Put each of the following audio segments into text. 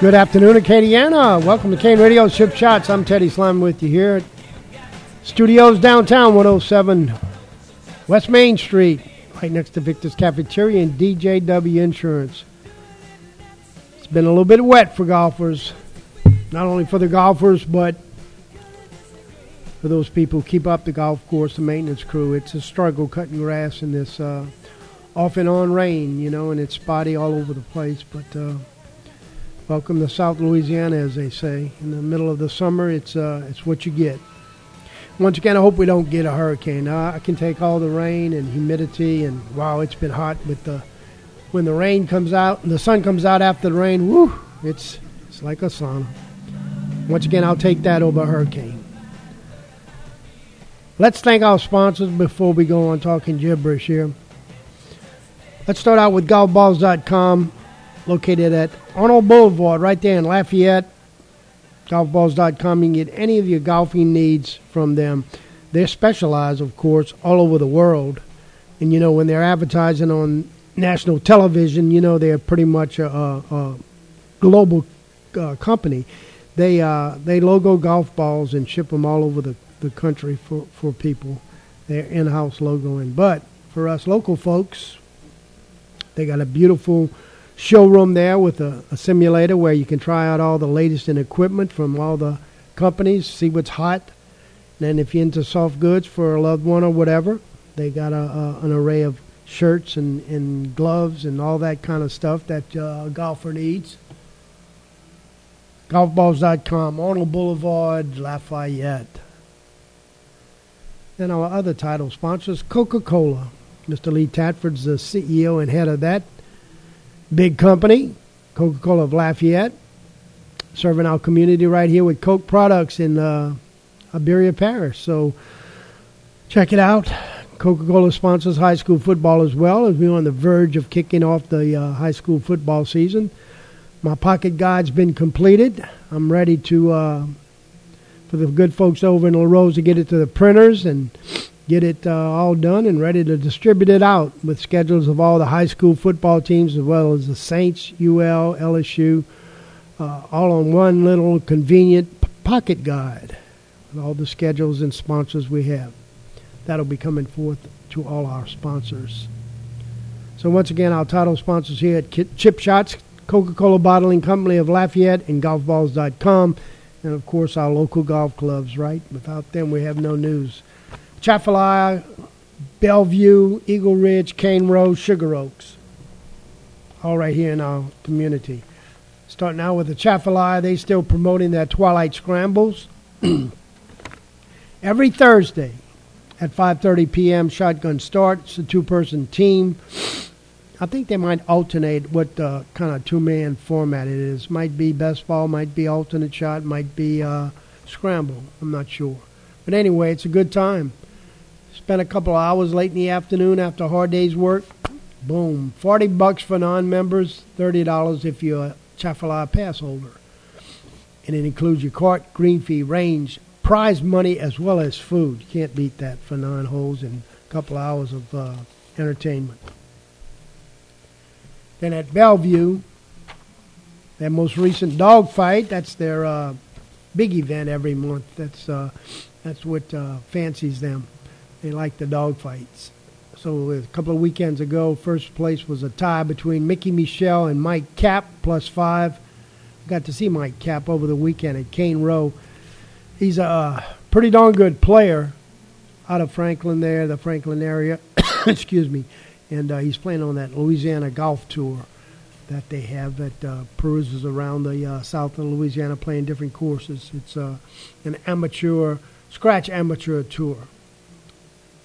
Good afternoon, Acadiana. Welcome to Kane Radio Chip Shots. I'm Teddy Sliman with you here at Studios downtown, 107 West Main Street, right next to Victor's Cafeteria and DJW Insurance. It's been a little bit wet for golfers, not only for the golfers, but for those people who keep up the golf course, the maintenance crew. It's a struggle cutting grass in this uh, off and on rain, you know, and it's spotty all over the place, but. Uh, Welcome to South Louisiana, as they say. In the middle of the summer, it's uh, it's what you get. Once again, I hope we don't get a hurricane. Uh, I can take all the rain and humidity, and wow, it's been hot. With the when the rain comes out and the sun comes out after the rain, whoo, it's it's like a sauna. Once again, I'll take that over a hurricane. Let's thank our sponsors before we go on talking gibberish here. Let's start out with golfballs.com located at Arnold Boulevard, right there in Lafayette. Golfballs.com. You can get any of your golfing needs from them. They're specialized, of course, all over the world. And, you know, when they're advertising on national television, you know, they're pretty much a, a, global uh, company. They, uh, they logo golf balls and ship them all over the, the country for, for people. They're in house logoing. But for us local folks, they got a beautiful showroom there with a, a, simulator where you can try out all the latest in equipment from all the companies, see what's hot. And then if you're into soft goods for a loved one or whatever, they got a, a an array of shirts and, and gloves and all that kind of stuff that uh, a golfer needs. Golfballs.com, Arnold Boulevard, Lafayette. Then our other title sponsors, Coca-Cola. Mr. Lee Tatford's the CEO and head of that big company, Coca Cola of Lafayette, serving our community right here with Coke products in uh, Iberia Parish. So check it out. Coca Cola sponsors high school football as well as we're on the verge of kicking off the uh, high school football season. My pocket guide's been completed. I'm ready to, uh, for the good folks over in La Rose to get it to the printers and get it uh, all done and ready to distribute it out with schedules of all the high school football teams as well as the Saints, UL, LSU, uh, all on one little convenient p- pocket guide with all the schedules and sponsors we have. That'll be coming forth to all our sponsors. So once again, our title sponsors here at Chip Shots, Coca-Cola Bottling Company of Lafayette, and GolfBalls.com, and of course our local golf clubs. Right, without them, we have no news. Chaffalaya, Bellevue, Eagle Ridge, Cane Row, Sugar Oaks. All right here in our community. Starting out with the Chaffalaya, they still promoting their Twilight Scrambles. Every Thursday at 5.30 p.m., shotgun starts, a two-person team. I think they might alternate what uh, kind of two-man format it is. Might be best ball, might be alternate shot, might be uh, scramble. I'm not sure. But anyway, it's a good time. Spent a couple of hours late in the afternoon after a hard day's work. Boom. 40 bucks for non-members, $30 if you're a Chaffalaya pass holder. And it includes your cart, green fee, range, prize money, as well as food. You can't beat that for nine holes and a couple of hours of uh, entertainment. Then at Bellevue, their most recent dog fight, that's their uh, big event every month. That's, uh, that's what uh, fancies them. They like the dog fights. So a couple of weekends ago, first place was a tie between Mickey Michelle and Mike Cap, plus five. Got to see Mike Cap over the weekend at Cane Row. He's a pretty darn good player out of Franklin there, the Franklin area. Excuse me. And uh, he's playing on that Louisiana golf tour that they have that uh, peruses around the uh, south of Louisiana playing different courses. It's uh, an amateur, scratch amateur tour.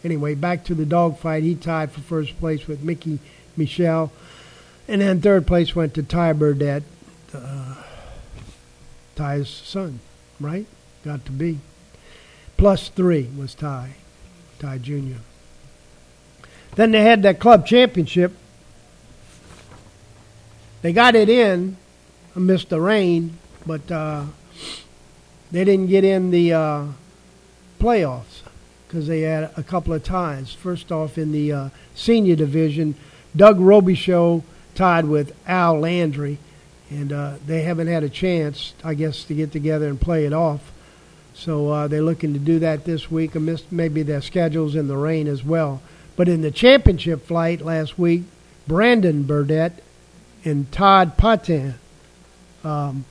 Anyway, back to the dogfight. He tied for first place with Mickey Michelle. And then third place went to Ty Burdett, uh, Ty's son, right? Got to be. Plus three was Ty, Ty Jr. Then they had that club championship. They got it in amidst the rain, but uh, they didn't get in the uh, playoffs because they had a couple of ties. First off, in the uh, senior division, Doug Robichaux tied with Al Landry, and uh, they haven't had a chance, I guess, to get together and play it off. So uh, they're looking to do that this week. maybe their schedules in the rain as well. But in the championship flight last week, Brandon Burdett and Todd Patin um,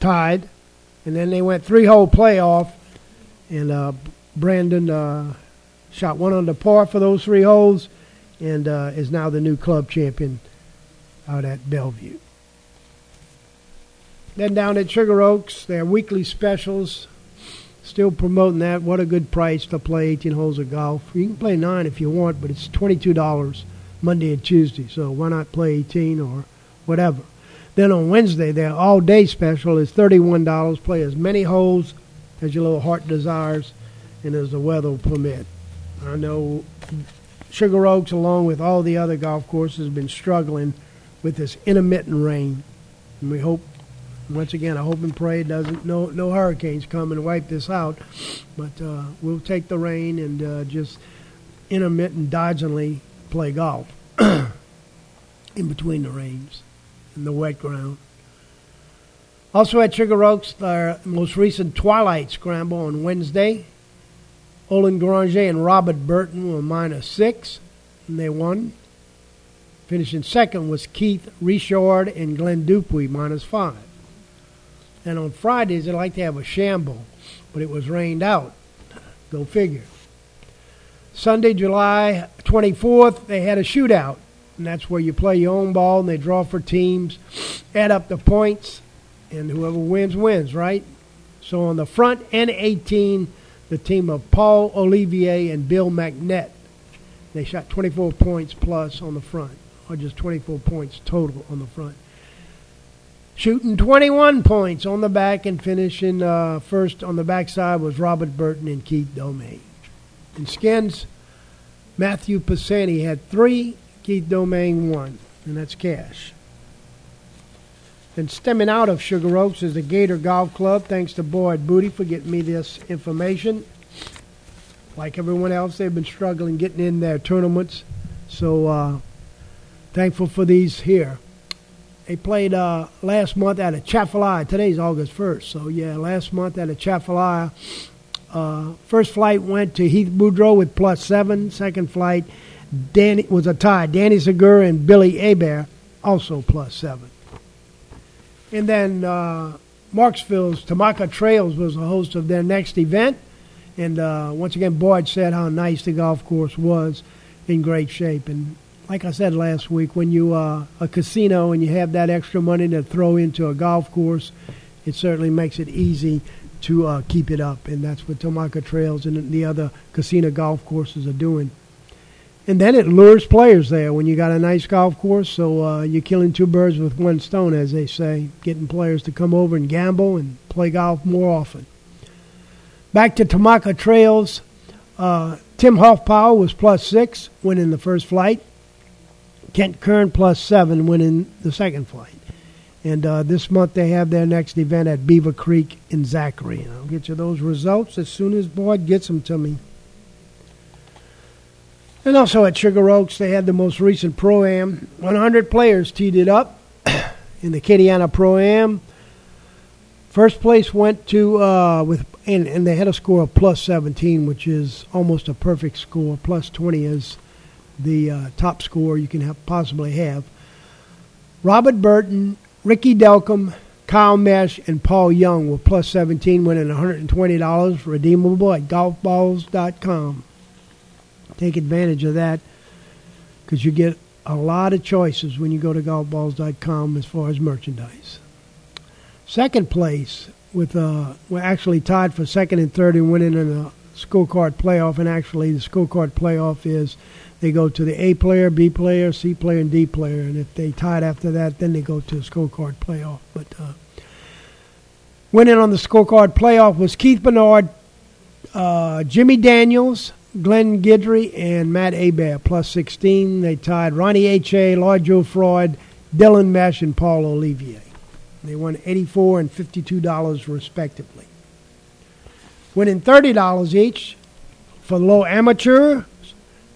tied, and then they went three-hole playoff, and uh, Brandon uh, shot one under par for those three holes, and uh, is now the new club champion out at Bellevue. Then down at Sugar Oaks, their weekly specials Still promoting that. What a good price to play 18 holes of golf. You can play nine if you want, but it's $22 Monday and Tuesday. So why not play 18 or whatever? Then on Wednesday, their all day special is $31. Play as many holes as your little heart desires and as the weather will permit. I know Sugar Oaks, along with all the other golf courses, have been struggling with this intermittent rain. And we hope once again, I hope and pray it doesn't no no hurricanes come and wipe this out, but uh, we'll take the rain and uh, just intermittent dodgingly play golf in between the rains and the wet ground. Also at Sugar Oaks, their most recent Twilight Scramble on Wednesday. Olin Granger and Robert Burton were minus six, and they won. Finishing second was Keith Richard and Glenn Dupuy, minus five. And on Fridays, they like to have a shamble, but it was rained out. Go figure. Sunday, July 24th, they had a shootout. And that's where you play your own ball and they draw for teams, add up the points, and whoever wins, wins, right? So on the front and 18, the team of Paul Olivier and Bill McNett. They shot 24 points plus on the front, or just 24 points total on the front shooting 21 points on the back and finishing uh, first on the backside was Robert Burton and Keith Domain. In skins, Matthew Pisani had three, Keith Domain one, and that's cash. Then stemming out of Sugar Oaks is the Gator Golf Club. Thanks to Boyd Booty for getting me this information. Like everyone else, they've been struggling getting in their tournaments. So uh, thankful for these here. They played uh, last month at a Atchafalaya. Today's August 1st. So, yeah, last month at a Atchafalaya. Uh, first flight went to Heath Boudreau with plus seven. Second flight Danny, was a tie. Danny Segura and Billy Hebert also plus seven. And then uh, Marksville's Tamahka Trails was the host of their next event. And uh, once again, Boyd said how nice the golf course was in great shape. And like I said last week, when you uh, a casino and you have that extra money to throw into a golf course, it certainly makes it easy to uh, keep it up, and that's what Tamahka Trails and the other casino golf courses are doing. And then it lures players there when you got a nice golf course. So uh, you're killing two birds with one stone, as they say, getting players to come over and gamble and play golf more often. Back to Tamahka Trails, uh, Tim Hoffpauir was plus six, winning the first flight. Kent Kern plus seven winning the second flight. And uh, this month they have their next event at Beaver Creek in Zachary. And I'll get you those results as soon as Boyd gets them to me. And also at Sugar Oaks, they had the most recent Pro Am. 100 players teed it up in the Acadiana Pro Am. First place went to uh, with and, and they had a score of plus 17, which is almost a perfect score. Plus 20 is the uh, top score you can have, possibly have. Robert Burton, Ricky Delcambre, Kyle Meche, and Paul Young were plus 17, winning $120, redeemable at golfballs.com. Take advantage of that because you get a lot of choices when you go to golfballs.com as far as merchandise. Second place with uh, we're actually tied for second and third and winning in a scorecard playoff, and actually the scorecard playoff is they go to the A player, B player, C player, and D player. And if they tied after that, then they go to a scorecard playoff. But uh, winning on the scorecard playoff was Keith Bernard, uh, Jimmy Daniels, Glenn Guidry, and Matt Hebert, plus 16. They tied Ronnie H.A., Lloyd Joe Freud, Dylan Meche, and Paul Olivier. They won 84 and $52 respectively. Winning $30 each for low amateur,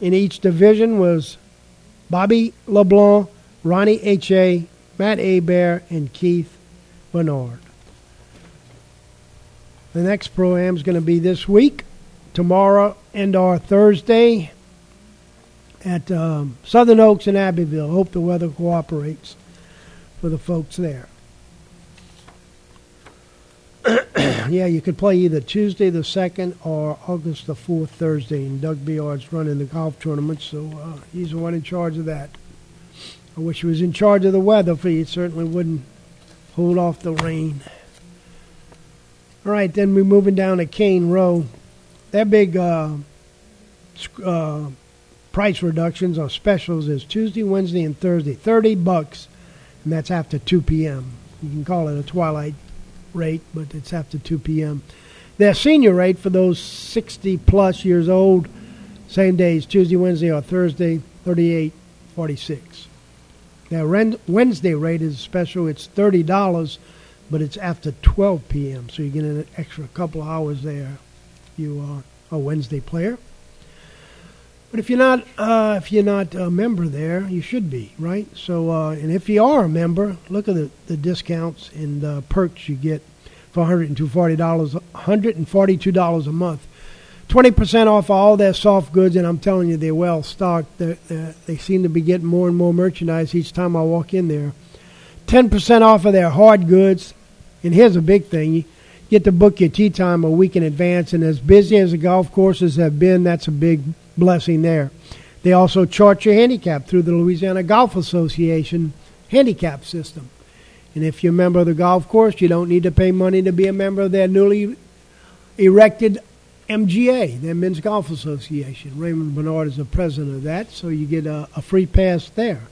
in each division was Bobby LeBlanc, Ronnie H.A., Matt Hebert and Keith Bernard. The next program is going to be this week, tomorrow and our Thursday at um, Southern Oaks in Abbeville. Hope the weather cooperates for the folks there. yeah, you could play either Tuesday the 2nd or August the 4th, Thursday, and Doug Biard's running the golf tournament, so uh, he's the one in charge of that. I wish he was in charge of the weather, for he certainly wouldn't hold off the rain. All right, then we're moving down to Cane Row. Their big uh, uh, price reductions or specials is Tuesday, Wednesday, and Thursday. 30 bucks, and that's after 2 p.m. You can call it a twilight rate, but it's after 2 p.m. Their senior rate for those 60 plus years old, same days, Tuesday, Wednesday, or Thursday, 38.46. Their Wednesday rate is special. It's thirty dollars, but it's after 12 p.m. So you get an extra couple hours there. You are a Wednesday player. But if you're not, uh, if you're not a member there, you should be, right? So, uh, and if you are a member, look at the, the discounts and uh, perks you get for $140, $142 a month. 20% off all their soft goods, and I'm telling you, they're well stocked. They're, they're, they seem to be getting more and more merchandise each time I walk in there. 10% off of their hard goods. And here's a big thing get to book your tee time a week in advance, and as busy as the golf courses have been, that's a big blessing there. They also chart your handicap through the Louisiana Golf Association handicap system. And if you're a member of the golf course, you don't need to pay money to be a member of their newly erected MGA, the Men's Golf Association. Raymond Bernard is the president of that, so you get a, a free pass there.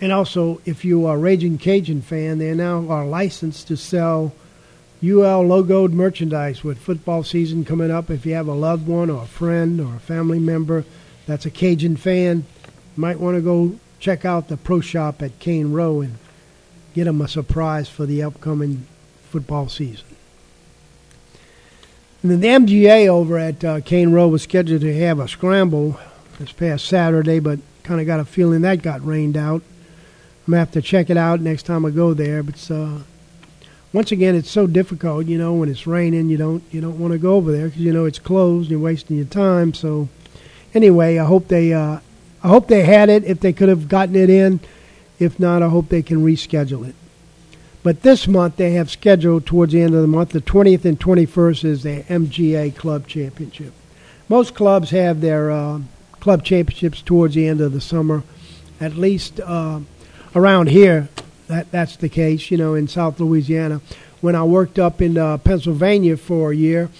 And also, if you are a Raging Cajun fan, they now are licensed to sell UL logoed merchandise with football season coming up. If you have a loved one or a friend or a family member that's a Cajun fan, might want to go check out the pro shop at Cane Row and get them a surprise for the upcoming football season. And then the MGA over at uh, Cane Row was scheduled to have a scramble this past Saturday, but kind of got a feeling that got rained out. I'm gonna have to check it out next time I go there. But uh, once again, it's so difficult. You know, when it's raining, you don't you don't want to go over there because you know it's closed. You're wasting your time. So anyway, I hope they uh, I hope they had it. If they could have gotten it in, if not, I hope they can reschedule it. But this month they have scheduled towards the end of the month, the 20th and 21st is the MGA Club Championship. Most clubs have their uh, club championships towards the end of the summer. At least uh, around here, that that's the case. You know, in South Louisiana, when I worked up in uh, Pennsylvania for a year,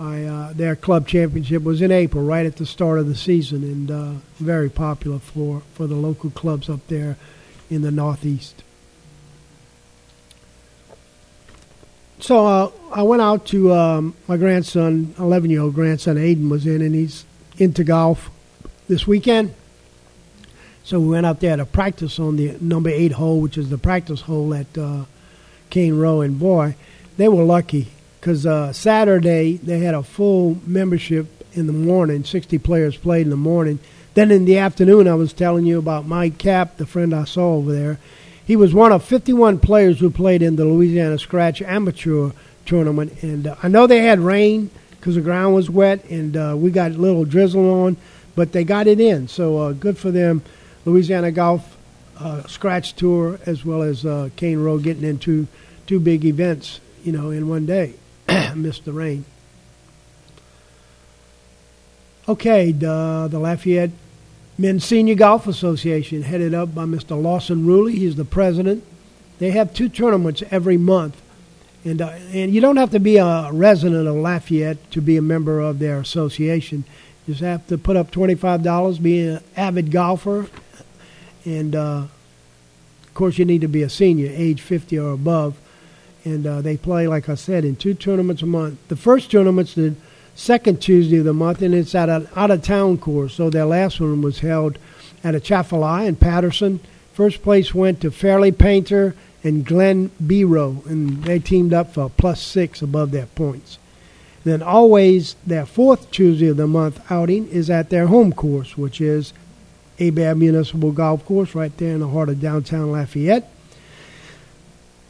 I, uh, their club championship was in April, right at the start of the season, and uh, very popular for for the local clubs up there in the Northeast. so uh, I went out to um, my grandson, 11 year old grandson Aiden was in, and he's into golf this weekend. So we went out there to practice on the number eight hole, which is the practice hole at uh, Cane Row. And boy, they were lucky because uh, Saturday they had a full membership in the morning. 60 players played in the morning. Then in the afternoon, I was telling you about Mike Cap, the friend I saw over there. He was one of 51 players who played in the Louisiana Scratch Amateur Tournament, and uh, I know they had rain because the ground was wet, and uh, we got a little drizzle on, but they got it in. So uh, good for them. Louisiana Golf uh, Scratch Tour as well as uh, Cane Row getting into two big events, you know, in one day. Missed the rain. Okay, the, the Lafayette Men's Senior Golf Association, headed up by Mr. Lawson Ruley. He's the president. They have two tournaments every month. And, uh, and you don't have to be a resident of Lafayette to be a member of their association. You just have to put up $25, be an avid golfer, and uh, of course, you need to be a senior, age 50 or above. And uh, they play, like I said, in two tournaments a month. The first tournament's the second Tuesday of the month, and it's at an out of town course. So their last one was held at a Atchafalaya in Patterson. First place went to Fairleigh Painter and Glen Biro, and they teamed up for plus six above their points. then always their fourth Tuesday of the month outing is at their home course, which is Hebert Municipal Golf Course right there in the heart of downtown Lafayette.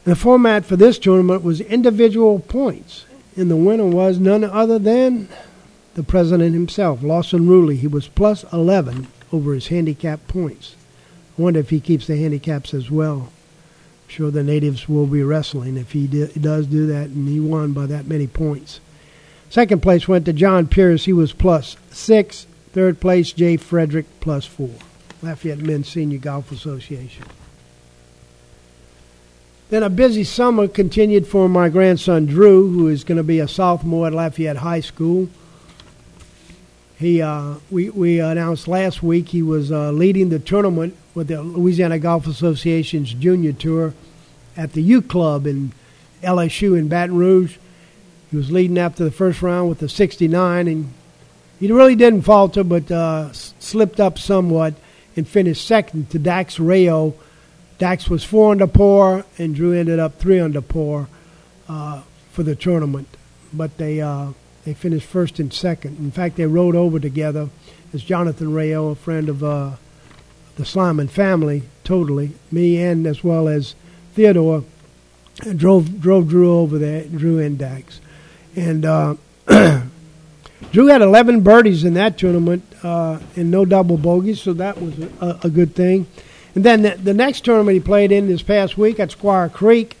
The format for this tournament was individual points, and the winner was none other than the president himself, Lawson Ruley. He was plus 11 over his handicap points. I wonder if he keeps the handicaps as well. I'm sure the natives will be wrestling if he does do that, and he won by that many points. Second place went to John Pierce. He was plus six. Third place, Jay Frederick, plus four. Lafayette Men's Senior Golf Association. Then a busy summer continued for my grandson Drew, who is going to be a sophomore at Lafayette High School. He, uh, we, we announced last week he was uh, leading the tournament with the Louisiana Golf Association's junior tour at the U Club in LSU in Baton Rouge. He was leading after the first round with a 69, and he really didn't falter, but uh, slipped up somewhat and finished second to Dax Rayo Dax was four under par, and Drew ended up three under par uh, for the tournament. But they uh, they finished first and second. In fact, they rode over together as Jonathan Rayo, a friend of uh, the Sliman family, totally me and as well as Theodore, drove drove Drew over there, Drew and Dax, and. Drew had 11 birdies in that tournament uh, and no double bogeys, so that was a, a good thing. And then the, the, next tournament he played in this past week at Squire Creek,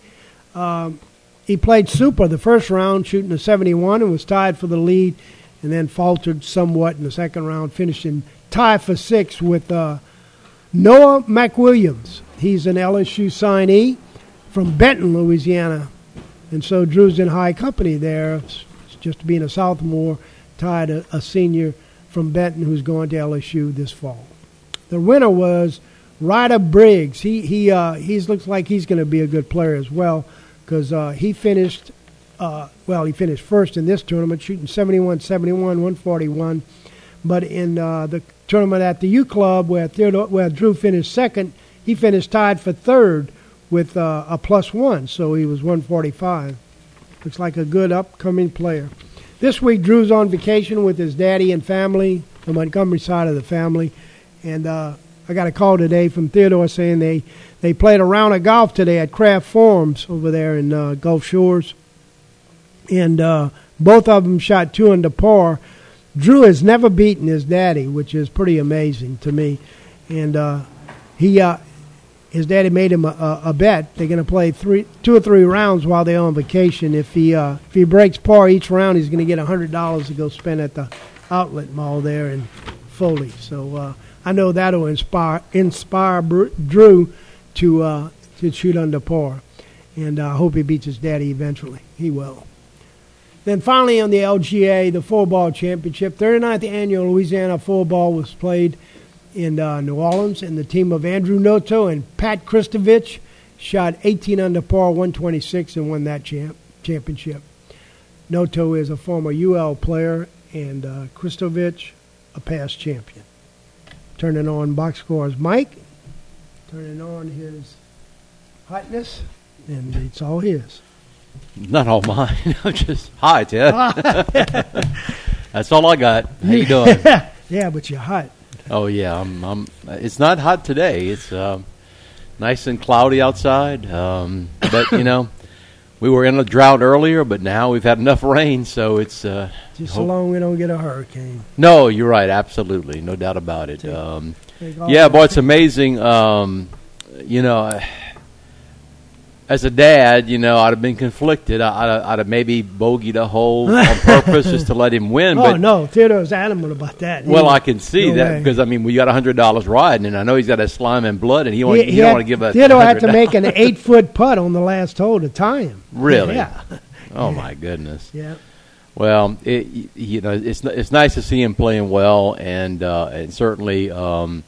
um, he played super the first round, shooting a 71, and was tied for the lead, and then faltered somewhat in the second round, finishing tie for six with uh, Noah McWilliams. He's an LSU signee from Benton, Louisiana. And so Drew's in high company there, just being a sophomore, tied a, a senior from Benton who's going to LSU this fall. The winner was Ryder Briggs, he he uh, he looks like he's going to be a good player as well because uh, he finished uh, well he finished first in this tournament shooting 71 71 141 but in uh, the tournament at the U Club where Theodore, where Drew finished second he finished tied for third with uh, a plus one. So he was 145 looks like a good upcoming player this week Drew's on vacation with his daddy and family the Montgomery side of the family and uh, I got a call today from Theodore saying they, they played a round of golf today at Craft Farms over there in uh, Gulf Shores. And uh, both of them shot two under par. Drew has never beaten his daddy, which is pretty amazing to me. And uh, he, uh, his daddy made him a, a, bet. They're going to play three, two or three rounds while they're on vacation. If he, uh, if he breaks par each round, he's going to get hundred dollars to go spend at the outlet mall there in Foley. So uh, I know that'll inspire inspire Drew to uh, to shoot under par, and I hope he beats his daddy eventually. He will. Then finally on the LGA, the four ball championship, 39th annual Louisiana four ball was played in uh, New Orleans, and the team of Andrew Noto and Pat Kristovich shot 18 under par, 126, and won that champ- championship. Noto is a former UL player, and uh, Kristovich a past champion turning on box scores Mike, turning on his hotness, and it's all his. Not all mine. I'm just hi, Ted. That's all I got. How you doing? yeah, but you're hot. Oh yeah, I'm. I'm it's not hot today. It's um, nice and cloudy outside. Um, but you know, we were in a drought earlier, but now we've had enough rain, so it's uh, just so long we don't get a hurricane. No, you're right, absolutely, no doubt about it. Um, yeah, boy, it's amazing. Um, you know, as a dad, you know, I'd have been conflicted. I'd, I'd have maybe bogeyed a hole on purpose just to let him win. Oh but no, Theodore's adamant about that. Well, I can see no that way. because I mean, we got a hundred dollars riding, and I know he's got a Sliman blood, and he, he, he, he don't want to give a. Theodore had to make an eight foot putt on the last hole to tie him. Really? Yeah. Oh my goodness. Yeah. Well, it, you know, it's it's nice to see him playing well, and uh, and certainly. Um,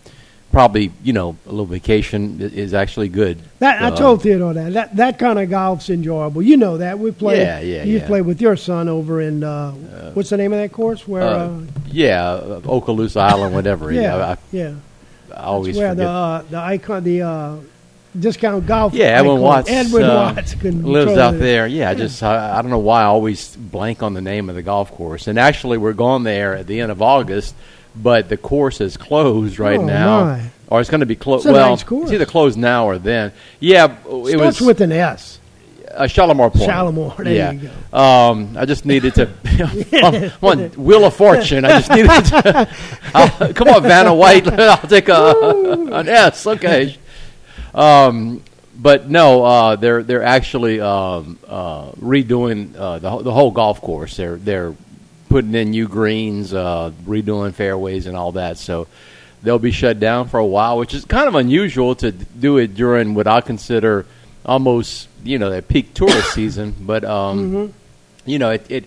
probably you know a little vacation is actually good. That, I told Theodore that. that that kind of golf's enjoyable. You know that we play. Yeah, yeah. You yeah. played with your son over in uh, uh, what's the name of that course? Where? Uh, uh yeah, Okaloosa Island, whatever. yeah, I, I, yeah. I always where forget. the uh, the icon the discount golf. Yeah, Edwin. Watts. Edwin uh, Watts lives out there. Yeah, yeah. just I, I, don't know why I always blank on the name of the golf course. And actually, we're going there at the end of August but the course is closed right Oh, now, my. or it's going to be closed. Well, nice it's either closed now or then. Yeah, it Starts was with an S. uh, Shalimar Point. Shalimar, there yeah. you Um, I just needed to. I'm on Wheel of Fortune. I just needed to. I'll- come on, Vanna White. I'll take a an S. Okay. Um, but no, uh, they're they're actually um, uh, redoing uh, the the whole golf course. They're they're putting in new greens, uh, redoing fairways and all that. So they'll be shut down for a while, which is kind of unusual to do it during what I consider almost you know their peak tourist season. But um, you know it, it.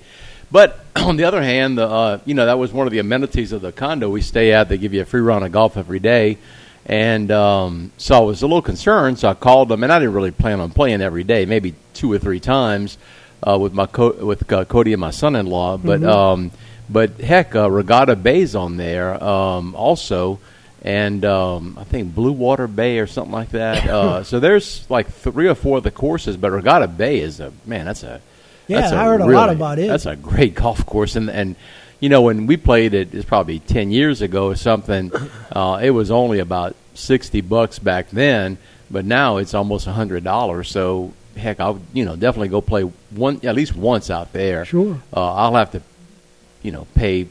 But on the other hand, the uh, you know that was one of the amenities of the condo we stay at. They give you a free round of golf every day. And um, so I was a little concerned, so I called them, and I didn't really plan on playing every day, maybe two or three times uh, with my co- with uh, Cody and my son-in-law. But um, but heck, uh, Regatta Bay's on there um, also, and um, I think Blue Water Bay or something like that. Uh, so there's like three or four of the courses, but Regatta Bay is a man. That's a Yeah, that's I heard a lot about it. That's a great golf course, and and you know when we played it, it's probably ten years ago or something. Uh, it was only about sixty bucks back then, but now it's almost a hundred dollars. So heck, I'll you know definitely go play one at least once out there. Sure. Uh, I'll have to, you know, pay.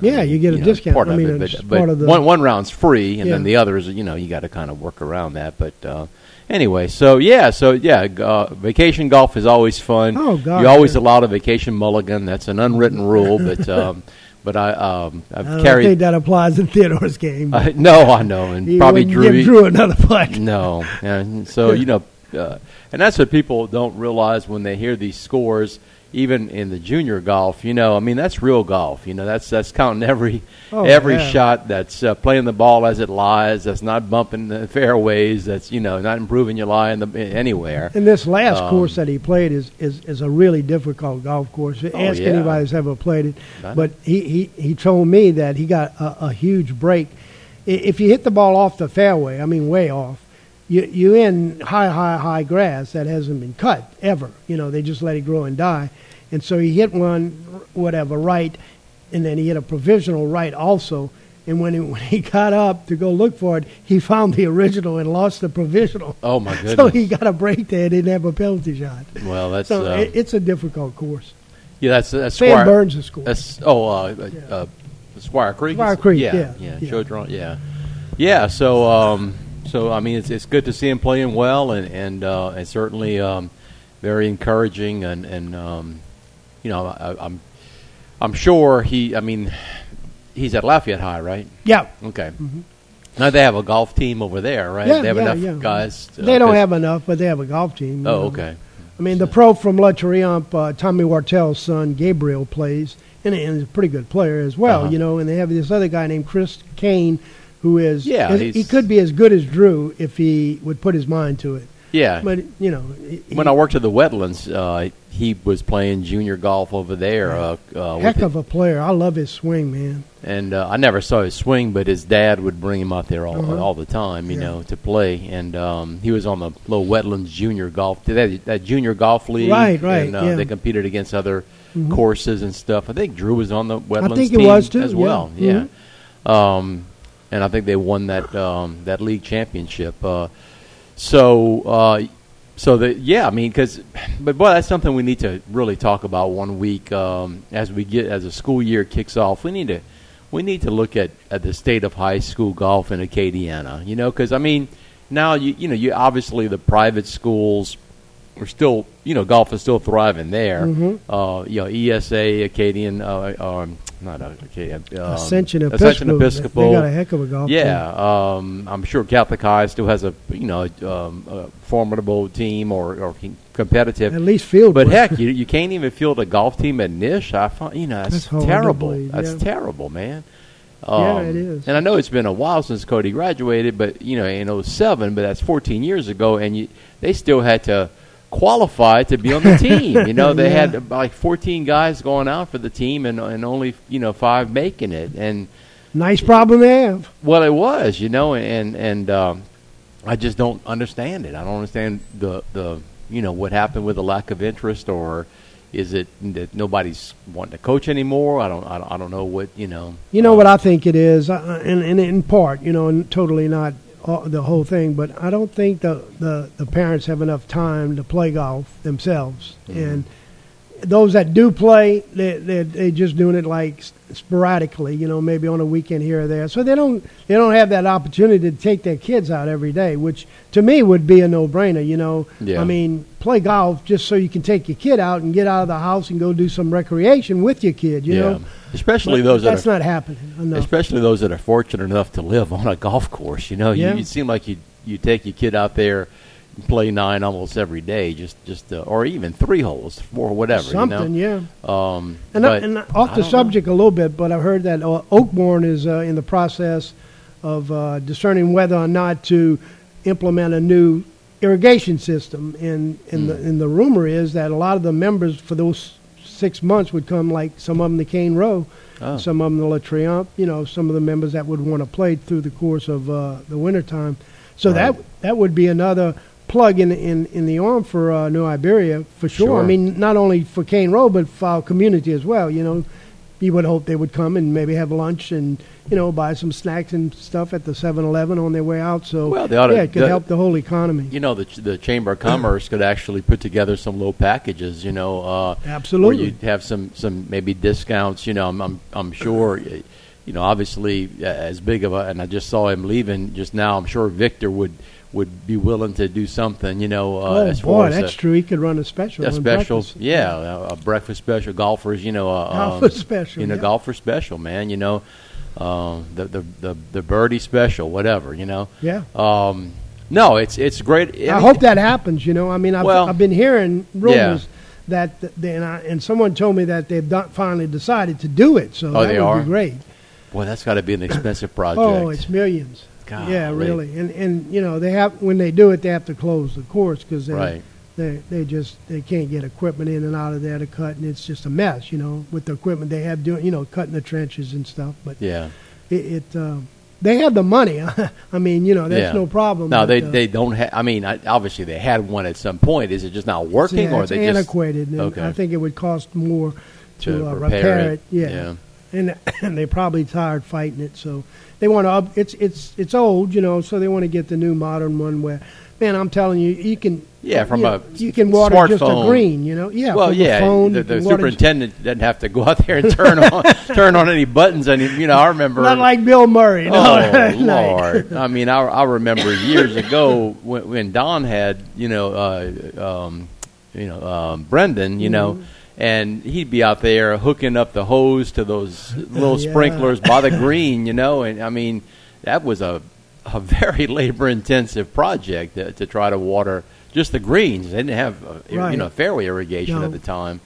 Yeah, you get a know, discount. Part I of mean, it, but, but part of the- one one round's free, and then Yeah. the others, you know, you got to kind of work around that. But uh, anyway, so yeah, so yeah, uh, vacation golf is always fun. Oh, God, you're always yeah. allowed a vacation mulligan. That's an unwritten rule, but um, but I um, I've I don't carried. think that applies in Theodore's game. I no, I know, and You probably Drew. give Drew another putt. No, and so you know, uh, and that's what people don't realize when they hear these scores. Even in the junior golf, you know, I mean, that's real golf. You know, that's that's counting every Oh, every yeah. shot. That's uh, playing the ball as it lies. That's not bumping the fairways. That's you know, not improving your lie in the anywhere. And this last Um, course that he played is, is, is a really difficult golf course. Ask Oh, yeah. anybody who's ever played it. But he, he, he told me that he got a, a huge break. If you hit the ball off the fairway, I mean way off, you you in high, high, high grass that hasn't been cut ever. You know, they just let it grow and die. And so he hit one, whatever, right, and then he hit a provisional right also. And when he, when he got up to go look for it, he found the original and lost the provisional. Oh my goodness! So he got a break there. And didn't have a penalty shot. well, that's So uh, it, it's a difficult course. yeah, that's that's Sam Squire- Burns has scored. That's oh, uh, uh, uh, Squire Creek. Squire Creek, Yeah, yeah, yeah. yeah. Yeah, yeah. So, um, so I mean, it's it's good to see him playing well, and and uh, and certainly um, very encouraging, and and um, you know, I, I'm I'm sure he. I mean, he's at Lafayette High, right? Yeah, Okay. Now they have a golf team over there, right? Mm-hmm. Yeah, they have yeah, enough yeah. guys. uh, they don't have enough, but they have a golf team. Oh, know. okay. I mean, the pro from La Triomphe, uh, Tommy Wartell's son, Gabriel, plays, and, and he's a pretty good player as well, Uh-huh. you know. And they have this other guy named Chris Kane, who is Yeah, he could be as good as Drew if he would put his mind to it. Yeah. But you know, he, when I worked at the Wetlands, uh, he was playing junior golf over there. Uh, uh, heck of a player. I love his swing, man. and uh, I never saw his swing, but his dad would bring him out there all, Uh-huh. all the time, you Yeah. know, to play. And um, he was on the little Wetlands Junior Golf that, that Junior Golf League, Right, right, And uh, yeah. they competed against other Mhm. courses and stuff. I think Drew was on the Wetlands think he team was, too, as well. Yeah, um, and I think they won that um, that league championship. Uh, so. Uh, so the yeah, I mean, because, but boy, that's something we need to really talk about one week um, as we get as the school year kicks off. We need to we need to look at, at the state of high school golf in Acadiana. You know, because I mean, now you you know you obviously the private schools are still you know golf is still thriving there. Mhm. Uh, you know, ESA Acadian, uh, um, not Acadian, um, Ascension Episcopal. Ascension Episcopal. They got a heck of a golf team. Yeah, um, I'm sure Catholic High still has a you know um, a formidable team or, or competitive. At least field. But work. heck, you you can't even field a golf team at Nish. I find you know that's, That's terrible. believe, that's terrible, man. Yeah, Um, it is. And I know it's been a while since Cody graduated, but you know in 07, but that's 14 years ago, and you, they still had to qualify to be on the team. You know, they Yeah. had like 14 guys going out for the team, and and only you know five making it, and. nice problem to have. Well, it was, you know, and and um, I just don't understand it. I don't understand the the you know what happened with the lack of interest, or is it that nobody's wanting to coach anymore? I don't, I don't, I don't know what you know. You know um, what I think it is, uh, and, and in part, you know, and totally not the whole thing, but I don't think the, the, the parents have enough time to play golf themselves. Mm-hmm. And those that do play, they they they're just doing it like sporadically, you know, maybe on a weekend here or there. So they don't they don't have that opportunity to take their kids out every day, which to me would be a no brainer. You know, yeah. I mean, play golf just so you can take your kid out and get out of the house and go do some recreation with your kid. You yeah. know, especially but those that's that are, not happening. Enough. Especially those that are fortunate enough to live on a golf course. You know, yeah. you, you seem like you you take your kid out there play nine almost every day, just just uh, or even three holes, four, whatever. Something, you know? yeah. Um, and, but, and off the subject know. a little bit, but I've heard that uh, Oakbourne is uh, in the process of uh, discerning whether or not to implement a new irrigation system. And and, mm. the, and the rumor is that a lot of the members for those six months would come, like some of them to Cane Row. Oh. Some of them to La Triomphe, you know, some of the members that would want to play through the course of uh, the wintertime. So right. that that would be another plug in in, in the arm for uh, New Iberia for sure. sure. I mean, not only for Cane Row, but for our community as well. You know, you would hope they would come and maybe have lunch and you know buy some snacks and stuff at the 7-Eleven on their way out. So well, they ought yeah, it could the, help the whole economy. You know, the the Chamber of Commerce could actually put together some little packages. You know, uh, absolutely, where you'd have some some maybe discounts. You know, I'm I'm, I'm sure. You know, obviously, as big of a, and I just saw him leaving just now. I'm sure Victor would would be willing to do something, you know. Uh, oh as boy, far as that's a, true. He could run a special. A special, yeah, a, a, breakfast special. Golfers, you know, uh, golfer um, special. You know, yeah. golfer special, man. You know, uh, the, the the the birdie special, whatever. You know. Yeah. Um, no, it's it's great. I, I mean, hope that happens. You know, I mean, I've, well, I've been hearing rumors. Yeah. That they, and, I, and someone told me that they've done, finally decided to do it, so oh, that would are? be great. Boy, that's got to be an expensive project. oh, it's millions. God, yeah, really, and and you know they have when they do it, they have to close the course because they right. they they just they can't get equipment in and out of there to cut, and it's just a mess, you know, with the equipment they have doing, you know, cutting the trenches and stuff. But yeah, it. it uh, they have the money. I mean, you know, that's yeah. no problem. No, they uh, they don't have. I mean, I, obviously they had one at some point. Is it just not working, yeah, or it's they antiquated? Just, okay. I think it would cost more to, to uh, repair, repair, it. it. Yeah. yeah. And, and they probably tired fighting it, so they want to up. It's it's it's old, you know, so they want to get the new modern one where, man, I'm telling you, you can. Yeah, from you, a you can water smartphone. just a green, you know. Yeah. Well, yeah. phone, the, the superintendent doesn't have to go out there and turn on turn on any buttons. Any, you know, I remember. Not like Bill Murray. No, oh Lord! I mean, I, I remember years ago when, when Don had, you know, uh, um, you know, um, Brendan, you mm-hmm. know and he'd be out there hooking up the hose to those little yeah. sprinklers by the green, you know. And I mean, that was a a very labor intensive project to, to, try to water just the greens. They didn't have uh, right. you know fairway irrigation no. at the time.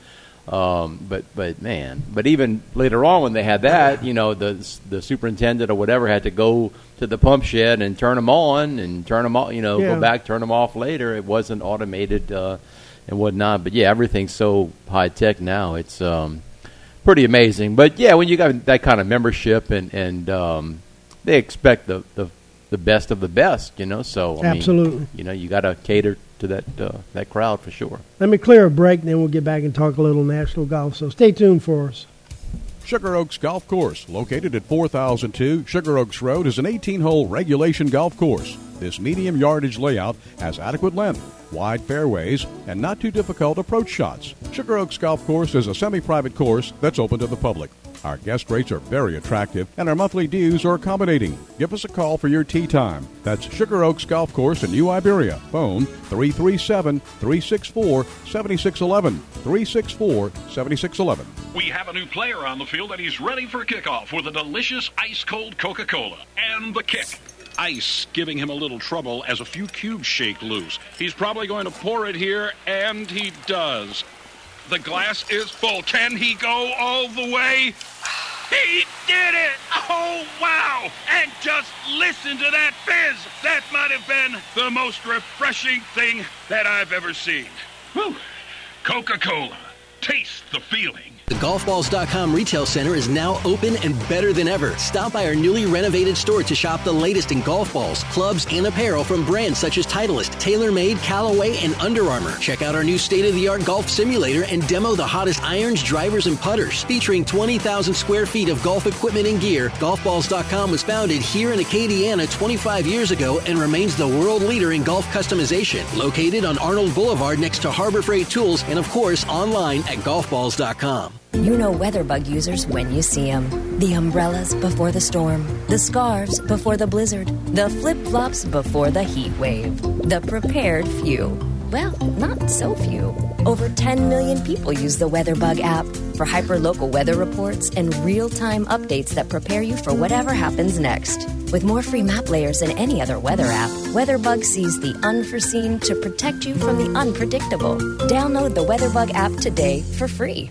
Um, but but man, but even later on when they had that, you know, the the superintendent or whatever had to go to the pump shed and turn them on and turn them off. You know, yeah. go back, turn them off later. It wasn't automated. Uh, and whatnot. But yeah, everything's so high tech now. It's um, pretty amazing. But yeah, when you got that kind of membership and and um, they expect the, the the best of the best, you know. So I absolutely, mean, you know, you got to cater to that uh, that crowd for sure. Let me clear a break, and then we'll get back and talk a little national golf. So stay tuned for us. Sugar Oaks Golf Course, located at 4002 Sugar Oaks Road, is an 18 hole regulation golf course. This medium yardage layout has adequate length, wide fairways, and not too difficult approach shots. Sugar Oaks Golf Course is a semi private course that's open to the public. Our guest rates are very attractive, and our monthly dues are accommodating. Give us a call for your tee time. That's Sugar Oaks Golf Course in New Iberia. Phone 337 364 7611. 364 7611. We have a new player on the field, and he's ready for kickoff with a delicious ice cold Coca Cola and the kick ice giving him a little trouble as a few cubes shake loose. He's probably going to pour it here, and he does. The glass is full. Can he go all the way? He did it! Oh, wow! And just listen to that fizz! That might have been the most refreshing thing that I've ever seen. Whew. Coca Cola. Taste the feeling. The golfballs.com retail center is now open and better than ever. Stop by our newly renovated store to shop the latest in golf balls, clubs, and apparel from brands such as Titleist, TaylorMade, Callaway, and Under Armour. Check out our new state of the art golf simulator and demo the hottest irons, drivers, and putters. Featuring 20,000 square feet of golf equipment and gear, golfballs.com was founded here in Acadiana 25 years ago and remains the world leader in golf customization. Located on Arnold Boulevard next to Harbor Freight Tools, and of course, online at golfballs.com. You know WeatherBug users when you see them. The umbrellas before the storm, the scarves before the blizzard, the flip flops before the heat wave. The prepared few. Well, not so few. Over 10 million people use the WeatherBug app for hyperlocal weather reports and real time updates that prepare you for whatever happens next. With more free map layers than any other weather app, WeatherBug sees the unforeseen to protect you from the unpredictable. Download the WeatherBug app today for free.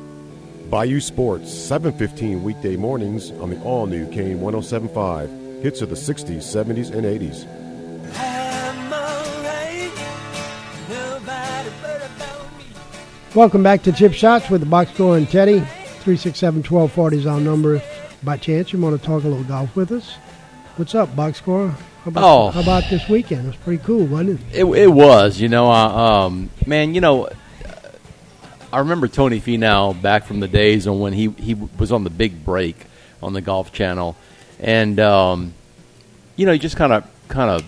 Bayou Sports, 715 weekday mornings on the all new Kane 1075. Hits of the 60s, 70s, and 80s. Welcome back to Chip Shots with the Boxcar and Teddy. 367 1240 is our number. By chance, you want to talk a little golf with us? What's up, Boxcar? How about, Oh. how about this weekend? It was pretty cool, wasn't it? It, it was, you know, uh, um, man, you know, I remember Tony Finau back from the days on when he, he was on the big break on the Golf Channel, and um, you know, he just kind of kind of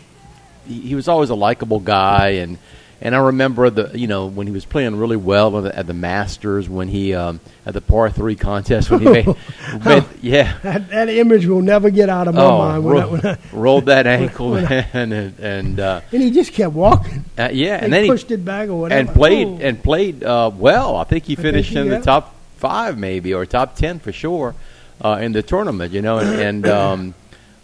he, he was always a likable guy, and and I remember the you know when he was playing really well at the, at the Masters when he um, at the par three contest when he made, made yeah That, that image will never get out of my oh mind. When I, when I, rolled that ankle when I- and and uh, and he just kept walking. uh, yeah He and then he pushed it back or whatever. and played Oh. and played uh, well. I think he think finished he- in the top five, maybe or top ten for sure uh, in the tournament. You know, and, and um,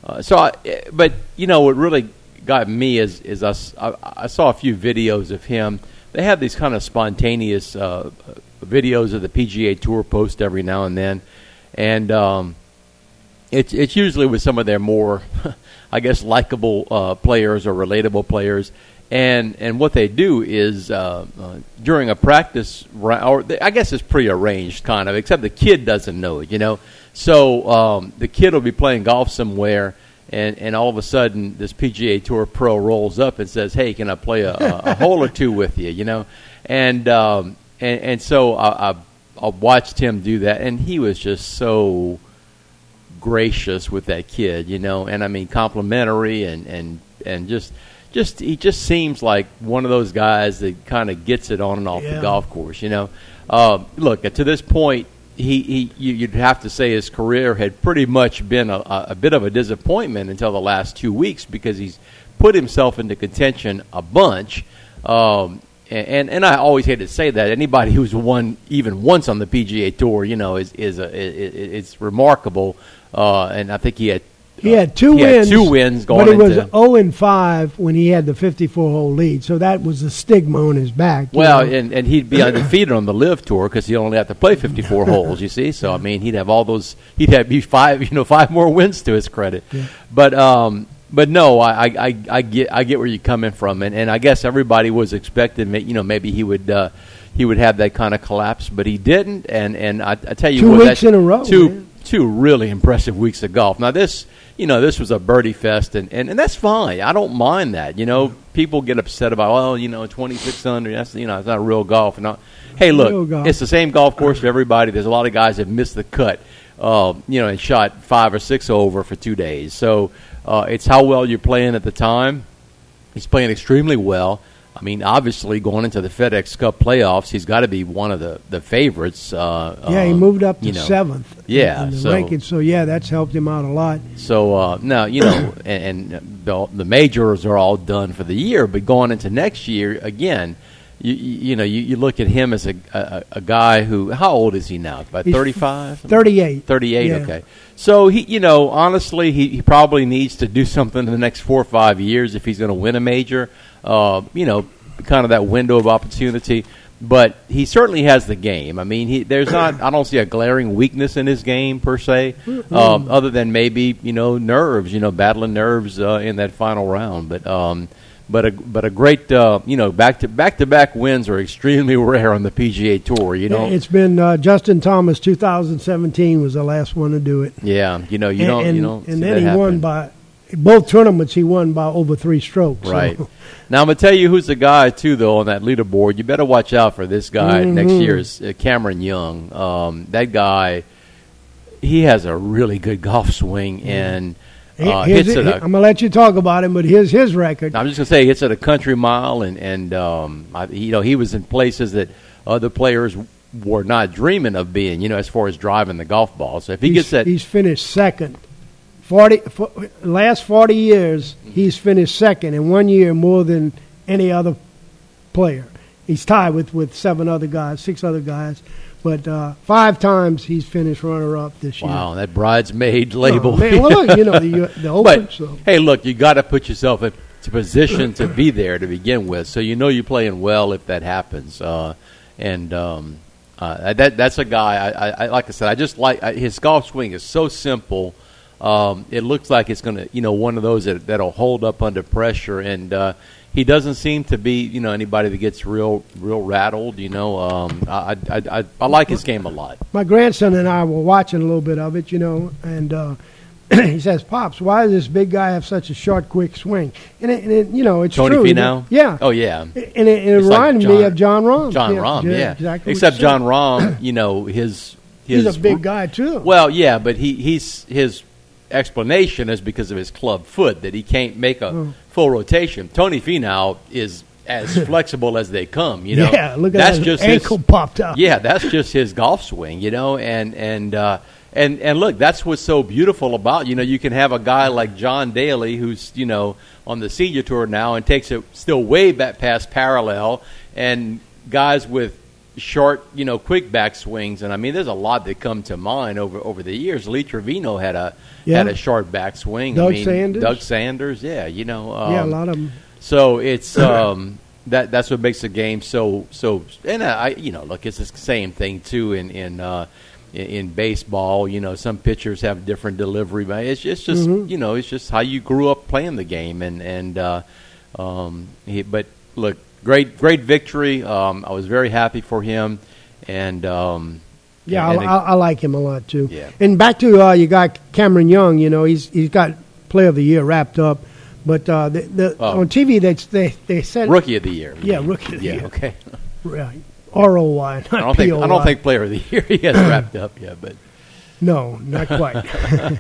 uh, so. I, but you know, what really got me is is I, s- I- I saw a few videos of him. They have these kind of spontaneous uh, videos of the PGA Tour post every now and then, and. Um, it's it's usually with some of their more, I guess, likable uh, players or relatable players, and and what they do is uh, uh, during a practice or they, I guess it's prearranged kind of, except the kid doesn't know it, you know. So um, the kid will be playing golf somewhere. And, and all of a sudden, this PGA Tour pro rolls up and says, "Hey, can I play a, a, a hole or two with you?" You know, and um, and and so I, I, I watched him do that, and he was just so gracious with that kid, you know, and I mean complimentary and and and just just he just seems like one of those guys that kind of gets it on and off Yeah. the golf course, you know. Uh, look, to this point, he, he you, you'd have to say his career had pretty much been a, a, bit of a disappointment until the last two weeks because he's put himself into contention a bunch. Um, and and I always hate to say that anybody who's won even once on the PGA Tour, you know, is is a, it's remarkable. Uh, and I think he had He had two he had wins. two wins going but he was 0 and 5 when he had the 54 hole lead. So that was the stigma on his back. Well, know. and, and he'd be undefeated on the LIV tour because he only had to play 54 holes. You see, so I mean, he'd have all those. He'd have be five, you know, five more wins to his credit. But um, but no, I, I, I, I get I get where you're coming from, and, and I guess everybody was expecting, you know, maybe he would. Uh, he would have that kind of collapse, but he didn't. And and I, I tell you Two what, weeks that- in a row, Two man. Two really impressive weeks of golf. Now this, you know, this was a birdie fest, and, and, and that's fine. I don't mind that. You know, people get upset about, well, you know, twenty six under. That's you know, it's not real golf. And all. hey, look, it's the same golf course for everybody. There's a lot of guys that missed the cut, uh, you know, and shot five or six over for two days. So uh, it's how well you're playing at the time. He's playing extremely well. I mean, obviously, going into the FedEx Cup playoffs, he's got to be one of the the favorites. Uh, yeah, he uh, moved up to know. seventh. Yeah, in the so- rankings. So yeah, that's helped him out a lot. So uh, now you know, and, and the, the majors are all done for the year. But going into next year again, you, you know, you, you look at him as a, a, a guy who, how old is he now? About He's 35? 38. 38, Yeah. okay. So, he, you know, honestly, he, he probably needs to do something in the next four or five years if he's going to win a major. Uh, you know, kind of that window of opportunity. But he certainly has the game. I mean, he, there's not, I don't see a glaring weakness in his game per se, um, other than maybe, you know, nerves, you know, battling nerves uh, in that final round. But, um, but a but a great uh, you know back to back to back wins are extremely rare on the PGA Tour. You know, It's been uh, Justin Thomas. 2017 was the last one to do it. yeah, you know you and, don't and, you don't and then he happen. won by both tournaments. He won by over three strokes. so- right. Now I'm gonna tell you who's the guy too though on that leaderboard. You better watch out for this guy next Mhm. year is uh, Cameron Young. Um, that guy, he has a really good golf swing and uh, here's hits it- it. I'm gonna let you talk about him, but here's his record. I'm just gonna say he hits at a country mile, and and um, I, you know he was in places that other players were not dreaming of being. You know, as far as driving the golf ball. So if he he's, gets that, he's finished second. Forty for, last forty years, he's finished second in one year more than any other player. He's tied with, with seven other guys, six other guys, but uh, five times he's finished runner up this year. wow, that bridesmaid label. Oh, man, look, you know the the Open. but so. hey, look, you got to put yourself in to position to be there to begin with, so you know you're playing well if that happens. Uh, and um, uh, that that's a guy. I, I, I like I said, I just like I, his golf swing is so simple. Um, it looks like it's going to, you know, one of those that that'll hold up under pressure, and uh, he doesn't seem to be, you know, anybody that gets real, real rattled. You know, um, I, I, I, I like his game a lot. my grandson and I were watching a little bit of it, you know, and uh, he says, "Pops, why does this big guy have such a short, quick swing?" And, it, and it, you know, it's Tony true. Finau? Yeah. Oh yeah. And it, and it It's like reminded me of Jon Rahm. Jon yeah, Rahm, yeah. exactly. Except Jon. Rahm, you know, his, his He's a big guy too. Well, yeah, but he he's his explanation is because of his club foot that he can't make a Oh. full rotation. Tony Finau is as flexible as they come. You know, yeah, look at that's that just ankle his, popped out. yeah, that's just his golf swing, you know, and and uh, and and look, that's what's so beautiful about you know you can have a guy like John Daly who's you know on the senior tour now and takes it still way back past parallel, and guys with short you know quick back swings, and I mean there's a lot that come to mind over over the years. Lee Trevino had a Yeah. had a short back swing. I Doug mean, Sanders? Doug Sanders, yeah, you know, um, yeah, a lot of them. so it's um, that that's what makes the game so so. And I, you know, look, it's the same thing too in in uh, in, in baseball. You know, some pitchers have different delivery, but it's it's just Mhm. you know it's just how you grew up playing the game. And and uh, um, he, but look, great great victory. Um, I was very happy for him, and um, Yeah, I, and it- I, I like him a lot too. Yeah. And back to uh, you got Cameron Young. You know, he's he's got Player of the Year wrapped up, but uh, the, the, Oh. on TV they they they said rookie of the year. Yeah, rookie of the yeah, year. Okay. Right. R O Y. I don't think I don't think player of the year he has wrapped up yet, but No, not quite.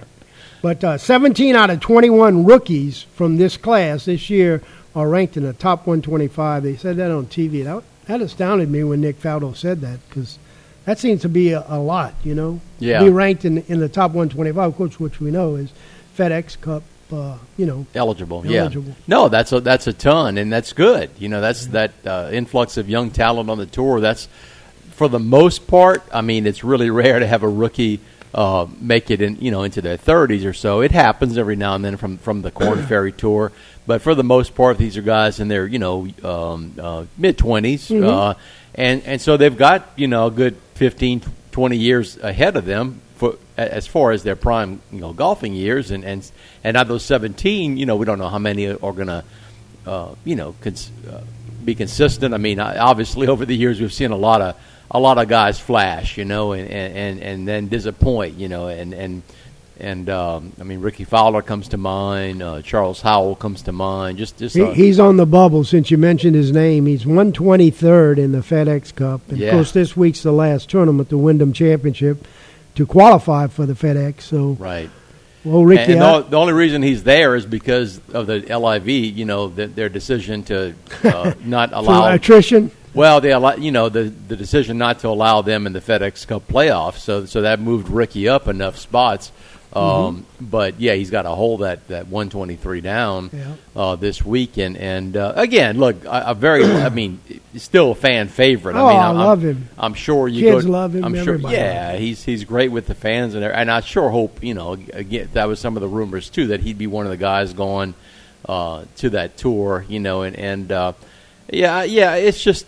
but uh, 17 out of 21 rookies from this class this year are ranked in the top 125. They said that on TV. That, that astounded me when Nick Faldo said that because that seems to be a, a lot, you know. Yeah. Be ranked in, in the top 125, of course, which we know is FedEx Cup, uh, you know. eligible. Eligible. Yeah. No, that's a that's a ton, and that's good. You know, that's that uh, influx of young talent on the tour. That's for the most part. I mean, it's really rare to have a rookie uh, make it in you know into their 30s or so. It happens every now and then from from the Korn Ferry Tour, but for the most part, these are guys in their you know um, uh, mid 20s, Mhm. uh, and and so they've got you know a good 15, 20 years ahead of them for as far as their prime you know golfing years, and and and out of those 17, you know we don't know how many are going to uh, you know cons- uh, be consistent. I mean, obviously over the years we've seen a lot of a lot of guys flash, you know, and and, and, and then disappoint, you know, and and and um, I mean Rickie Fowler comes to mind, uh, Charles Howell comes to mind, just just He, uh, he's on the bubble since you mentioned his name. He's 123rd in the FedEx Cup. And Yeah. Of course, this week's the last tournament, the Wyndham Championship, to qualify for the FedEx. So, right. well, Rickie, and I- the, the only reason he's there is because of the LIV, you know, the, their decision to uh, not allow attrition. Well, they allow, you know the the decision not to allow them in the FedEx Cup playoffs, so so that moved Rickie up enough spots. Um, mm-hmm. But yeah, he's got to hold that, that 123 down yeah. uh, this week, And uh, again, look, a, very, I mean, still a fan favorite. Oh, I mean, I I'm, love him. I'm sure you kids go, love him. I'm sure, yeah, he's he's great with the fans, and and I sure hope you know again that was some of the rumors too that he'd be one of the guys going uh, to that tour, you know, and and uh, yeah, yeah, it's just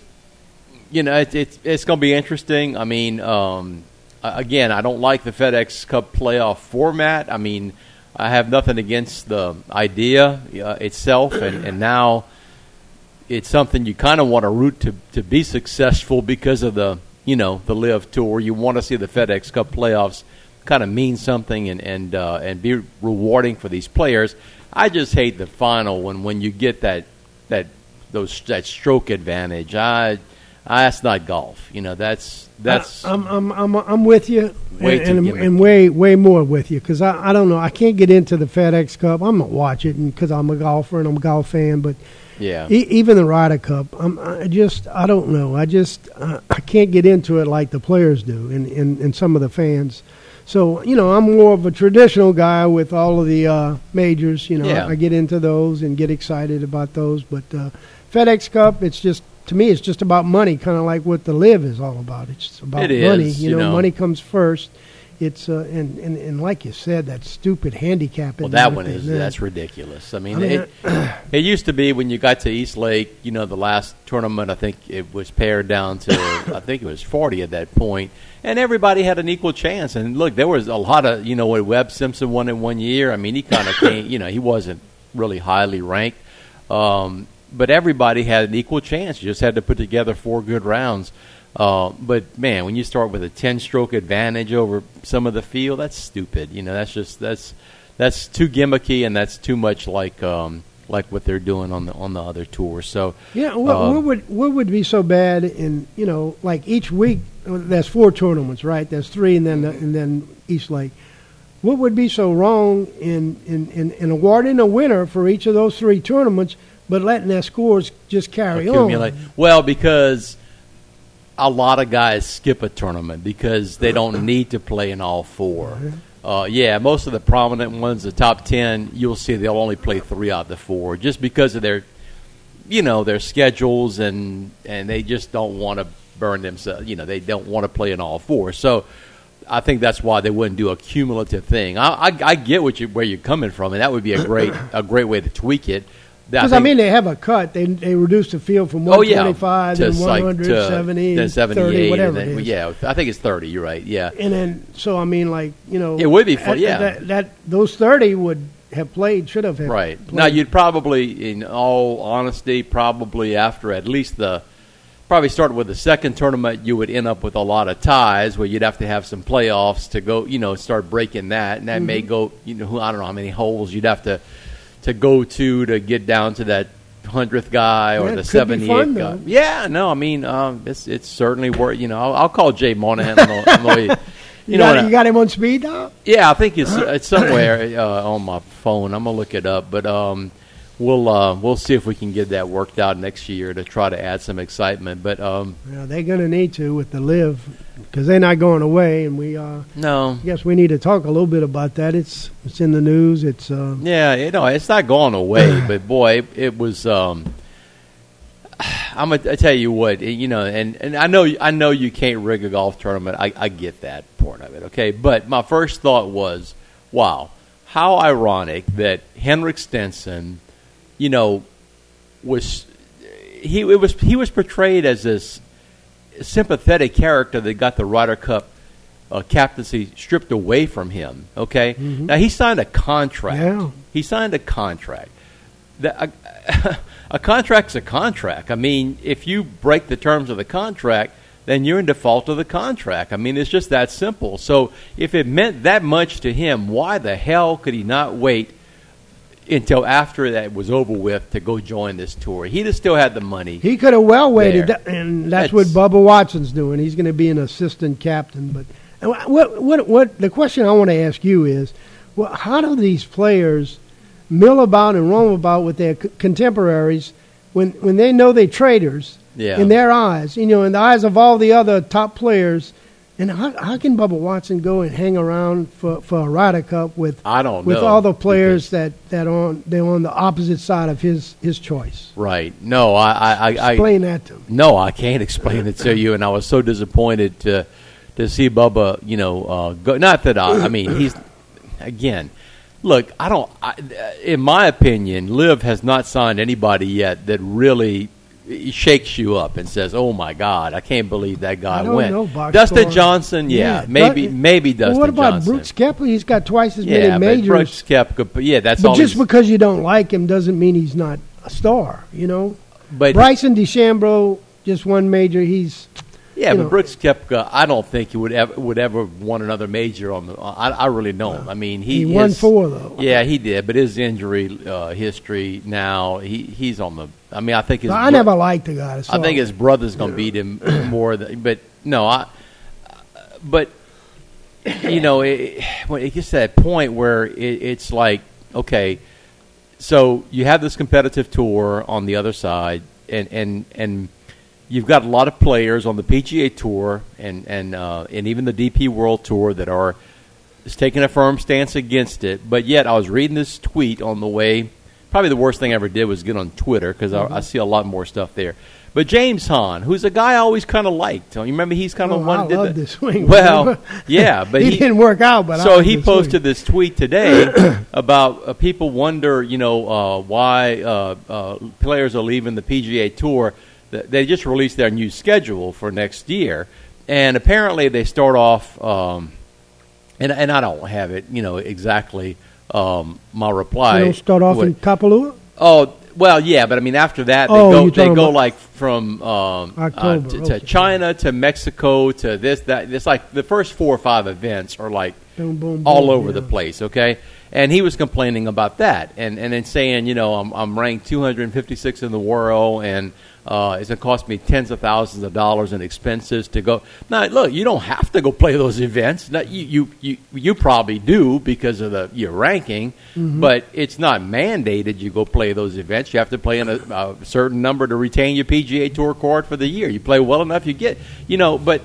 you know, it, it's it's going to be interesting. I mean, um, again, I don't like the FedEx Cup playoff format. I mean, I have nothing against the idea uh, itself, and, and now it's something you kind of want to root to to be successful because of the you know the LIV Tour. You want to see the FedEx Cup playoffs kind of mean something and and uh, and be rewarding for these players. I just hate the final when when you get that that those that stroke advantage. I that's not golf. You know, that's that's. I, am I'm I'm I'm with you, and, and, and, way way more with you because I I don't know I can't get into the FedEx Cup. I'm gonna watch it because I'm a golfer and I'm a golf fan, but yeah, e- even the Ryder Cup, I'm I just I don't know. I just I, I can't get into it like the players do, and and, and some of the fans. So you know, I'm more of a traditional guy with all of the uh, majors. You know, yeah. I, I, get into those and get excited about those. But uh, FedEx Cup, it's just to me, it's just about money, kind of like what the LIV is all about. It's about it money. Is, you, you know, know, money comes first. It's uh, and, and and like you said, that stupid handicap. Well, that one is that's ridiculous. I mean, I mean it, uh, it used to be when you got to East Lake, you know, the last tournament. I think it was pared down to I think it was forty at that point, and everybody had an equal chance. And look, there was a lot of you know what Webb Simpson won in one year. I mean, he kind of came. You know, he wasn't really highly ranked. Um, but everybody had an equal chance. You just had to put together four good rounds. Uh, but man, when you start with a ten-stroke advantage over some of the field, that's stupid. You know, that's just that's that's too gimmicky, and that's too much like um, like what they're doing on the on the other tour. So yeah, what, uh, what would what would be so bad in you know like each week? There's four tournaments, right? There's three, and then and then East Lake. What would be so wrong in, in, in, in awarding a winner for each of those three tournaments? But letting their scores just carry accumulate. on. Well, because a lot of guys skip a tournament because they don't need to play in all four. Uh, yeah, most of the prominent ones, the top ten, you'll see they'll only play three out of the four just because of their, you know, their schedules and and they just don't want to burn themselves. You know, they don't want to play in all four. So. I think that's why they wouldn't do a cumulative thing. I, I, I get what you, where you're coming from, and that would be a great a great way to tweak it. Because I, I, mean, they have a cut. They they reduce the field from 125 oh, yeah, to 170, like 30, whatever then. Yeah, I think it's 30. You're right. Yeah. And then, so I mean, like you know, it would be fun. Yeah, that, that those 30 would have played, should have. right played. now, you'd probably, in all honesty, probably after at least the. Probably started with the second tournament, you would end up with a lot of ties where you'd have to have some playoffs to go, you know, start breaking that, and that mm-hmm. may go, you know, I don't know how many holes you'd have to to go to to get down to that hundredth guy or yeah, the seventy eighth guy. Yeah, no, I mean um, it's it's certainly worth. You know, I'll, I'll call Jay Monahan. on the, on the, you, you got, I, you got him on speed dial? Yeah, I think it's it's somewhere uh, on my phone. I'm gonna look it up, but um, we'll uh, we'll see if we can get that worked out next year to try to add some excitement. But um, yeah, they're going to need to with the LIV because they're not going away, and we uh, no. I guess we need to talk a little bit about that. It's it's in the news. It's uh, yeah, you know, it's not going away, but boy, it, it was. Um, I'm gonna tell you what, you know, and, and I know I know you can't rig a golf tournament. I, I get that part of it, okay. But my first thought was, wow, how ironic that Henrik Stenson you know, was he it was he was portrayed as this sympathetic character that got the Ryder Cup uh, captaincy stripped away from him. Okay, mm-hmm. now he signed a contract. Yeah. He signed a contract. The, a, a contract's a contract. I mean, if you break the terms of the contract, then you're in default of the contract. I mean, it's just that simple. So if it meant that much to him, why the hell could he not wait until after that was over with to go join this tour. He'd have still had the money. He could have well waited, there. and that's, that's, what Bubba Watson's doing. He's going to be an assistant captain. But what what what the question I want to ask you is, well, how do these players mill about and roam about with their c- contemporaries when when they know they're traitors yeah. in their eyes? You know, in the eyes of all the other top players And how, how can Bubba Watson go and hang around for, for a Ryder Cup with I don't with know, all the players that that on they're on the opposite side of his his choice? Right. No, I, I, I Explain that to me. No, I can't explain it to you, and I was so disappointed to to see Bubba. You know, uh, go. Not that I. I mean, he's again. Look, I don't. I, in my opinion, Liv has not signed anybody yet that really shakes you up and says, "Oh my God, I can't believe that guy I don't went." know, Box Dustin Score. Johnson, yeah, Yeah, maybe maybe Dustin well, what about Johnson. Brooks Koepka? He's got twice as yeah, many majors. Brooks Koepka, yeah, that's but all. just because you don't like him doesn't mean he's not a star. You know, but Bryson DeChambeau just one major. He's Yeah, you but know. Brooks Koepka, I don't think he would ever would ever won another major on the. I, I really don't. I mean, he he won his- four though. Yeah, he did, but his injury uh, history now, he he's on the. I mean, I think his. I bro- never liked the guy. So I think his brother's going to beat him more. Than, but no, I. But you know, it, when it gets to that point where it, it's like, okay, so you have this competitive tour on the other side, and and and you've got a lot of players on the PGA Tour and and uh, and even the DP World Tour that are is taking a firm stance against it. But yet, I was reading this tweet on the way. Probably the worst thing I ever did was get on Twitter because I, I see a lot more stuff there. But James Hahn, who's a guy I always kind of liked, you remember he's kind of Oh, one I did loved the, the swing. Well, yeah, but he, he, didn't work out. But so he the swing. posted this tweet today about uh, people wonder, you know, uh, why uh, uh, players are leaving the PGA Tour. Th- They just released their new schedule for next year, and apparently they start off. Um, and and I don't have it, you know, exactly. Um, my reply. Don't start off what- in Kapalua. Oh well, yeah, but I mean after that they Oh, go they go like from um, uh, October, to, to okay. China to Mexico to this that. It's like the first four or five events are like Boom, boom, all boom, over yeah. the place. Okay, and he was complaining about that, and and then saying, you know, I'm I'm ranked 256 in the world, and uh, it's gonna cost me tens of thousands of dollars in expenses to go. Now, look, you don't have to go play those events. Now, you you you, you probably do because of the your ranking, Mm-hmm. but it's not mandated you go play those events. You have to play in a, a certain number to retain your PGA Tour card for the year. You play well enough, you get, you know, but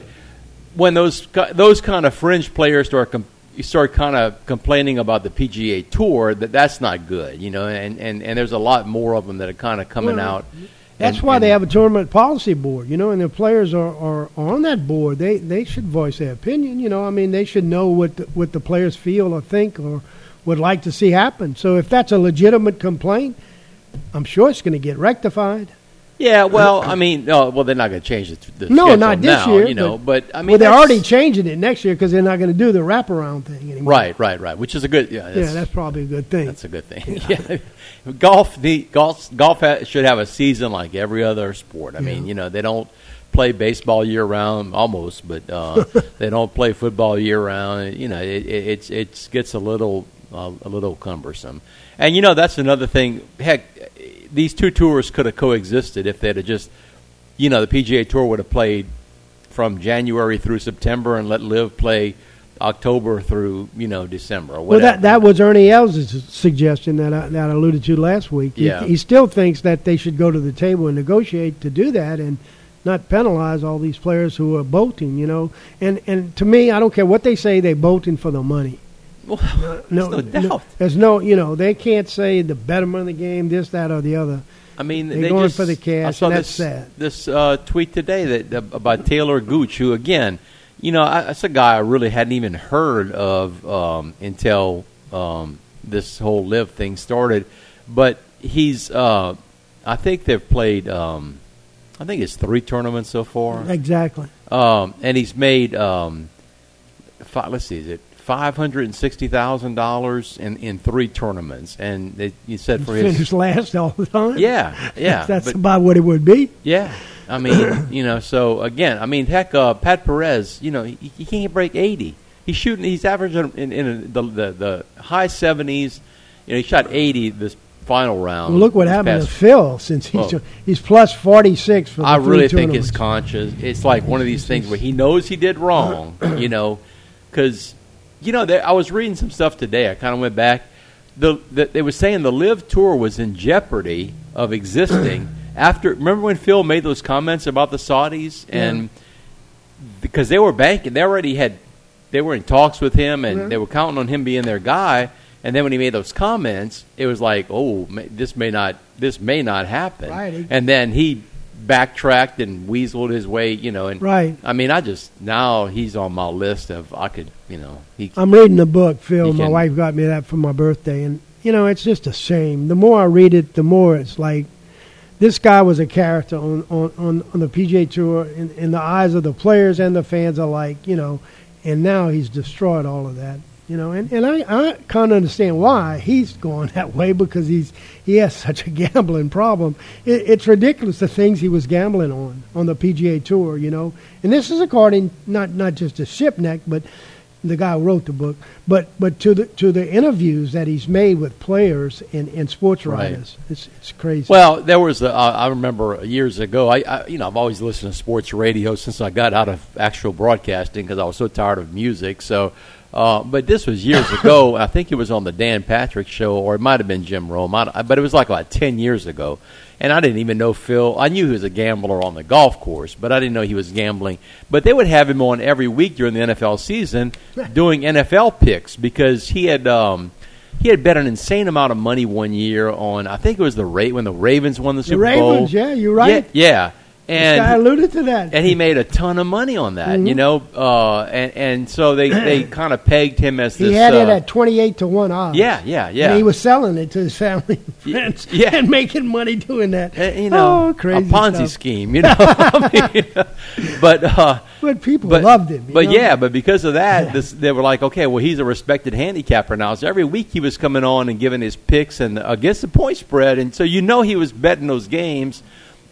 when those those kind of fringe players start you start kind of complaining about the PGA Tour, that that's not good, you know. And, and, and there's a lot more of them that are kind of coming Well, out. That's and- why they have a tournament policy board, you know, and the players are, are, are on that board. They they should voice their opinion, you know. I mean, they should know what the, what the players feel or think or would like to see happen. So if that's a legitimate complaint, I'm sure it's going to get rectified. Yeah, well, I mean, no, well, they're not going to change the, the No, schedule not this now, year, you know. But, I mean, well, they're already changing it next year because they're not going to do the wraparound thing anymore. right, right, right. Which is a good, yeah, Yeah, that's probably a good thing. That's a good thing. yeah. golf, the golf, golf ha- should have a season like every other sport. I mean, you know, they don't play baseball year round, almost, but uh, they don't play football year round. You know, it it it's, it's gets a little uh, a little cumbersome. And you know, that's another thing. Heck, these two tours could have coexisted if they'd have just, you know, the PGA Tour would have played from January through September and let LIV play. October through you know December or Well, that that was Ernie Els' suggestion that I, that I alluded to last week. He- Yeah. He, still thinks that they should go to the table and negotiate to do that and not penalize all these players who are bolting. You know, and and to me, I don't care what they say. they bolting for the money. Well, No, there's no doubt. there's no, you know, they can't say the betterment of the game, this, that, or the other. I mean, They're they going just, for the I cash, saw and that's this, sad. This uh, tweet today that about Taylor Gooch, who again, you know, I, that's a guy I really hadn't even heard of um, until um, this whole LIV thing started. But he's, uh, I think they've played, um, I think it's three tournaments so far, Exactly. um, and he's made, um, five, let's see, is it five hundred and sixty thousand dollars in in three tournaments? And they, you said for his Finish last all the time. yeah, yeah. that's but- about what it would be. yeah. I mean, you know, so again, I mean, heck, uh, Pat Perez, you know, he, he can't break 80. He's shooting, he's averaging in, in the, the, the high 70s. You know, he shot 80 this final round. Well, look what happened to Phil since he's Well, he's plus forty six for. The I really think it's tournaments. conscious. It's like one of these things where he knows he did wrong, you know, because, you know, I was reading some stuff today. I kind of went back. The, the, they were saying the LIV Tour was in jeopardy of existing after. Remember when Phil made those comments about the Saudis and because they were banking. They already had they were in talks with him, and Yeah. they were counting on him being their guy. And then when he made those comments, it was like, oh, this may not this may not happen. Right. And then he backtracked and weaseled his way, you know. And Right. I mean, I just now he's on my list of I could, you know, he I'm reading the book, Phil. My can- wife got me that for my birthday, and you know, it's just a shame. The more I read it, the more it's like this guy was a character on on on, on the PGA Tour in, in the eyes of the players and the fans alike. You know, and now he's destroyed all of that. You know, and, and I, I kind of understand why he's going that way because he's he has such a gambling problem. It, it's ridiculous the things he was gambling on on the PGA Tour. You know, and this is according not not just to Shipnuck, but the guy who wrote the book, but but to the to the interviews that he's made with players and, and sports Right. writers, it's it's crazy. Well, there was. A, I I remember years ago. I, I, you know, I've always listened to sports radio since I got out of actual broadcasting because I was so tired of music. So, uh, but this was years ago. I think it was on the Dan Patrick show, or it might have been Jim Rome. I, but it was like about ten years ago, and I didn't even know Phil. I knew he was a gambler on the golf course, but I didn't know he was gambling. But they would have him on every week during the NFL season doing NFL picks because he had. Um, he had bet an insane amount of money one year on I think it was the rate when the Ravens won the the Super Bowl. Ravens, yeah, you're right. Yeah, yeah. This guy alluded to that. and he made a ton of money on that, Mhm. you know. Uh, and and so they they kind of pegged him as this. he had it uh, at twenty eight to one odds. yeah, yeah, yeah. And he was selling it to his family and friends yeah. and making money doing that. Uh, you know, oh, crazy a Ponzi stuff. scheme, you know. I mean, but uh, But people but, loved him. you But know? yeah, but because of that, this, they were like, okay, well, he's a respected handicapper now. So every week he was coming on and giving his picks and against the point spread, and so you know he was betting those games.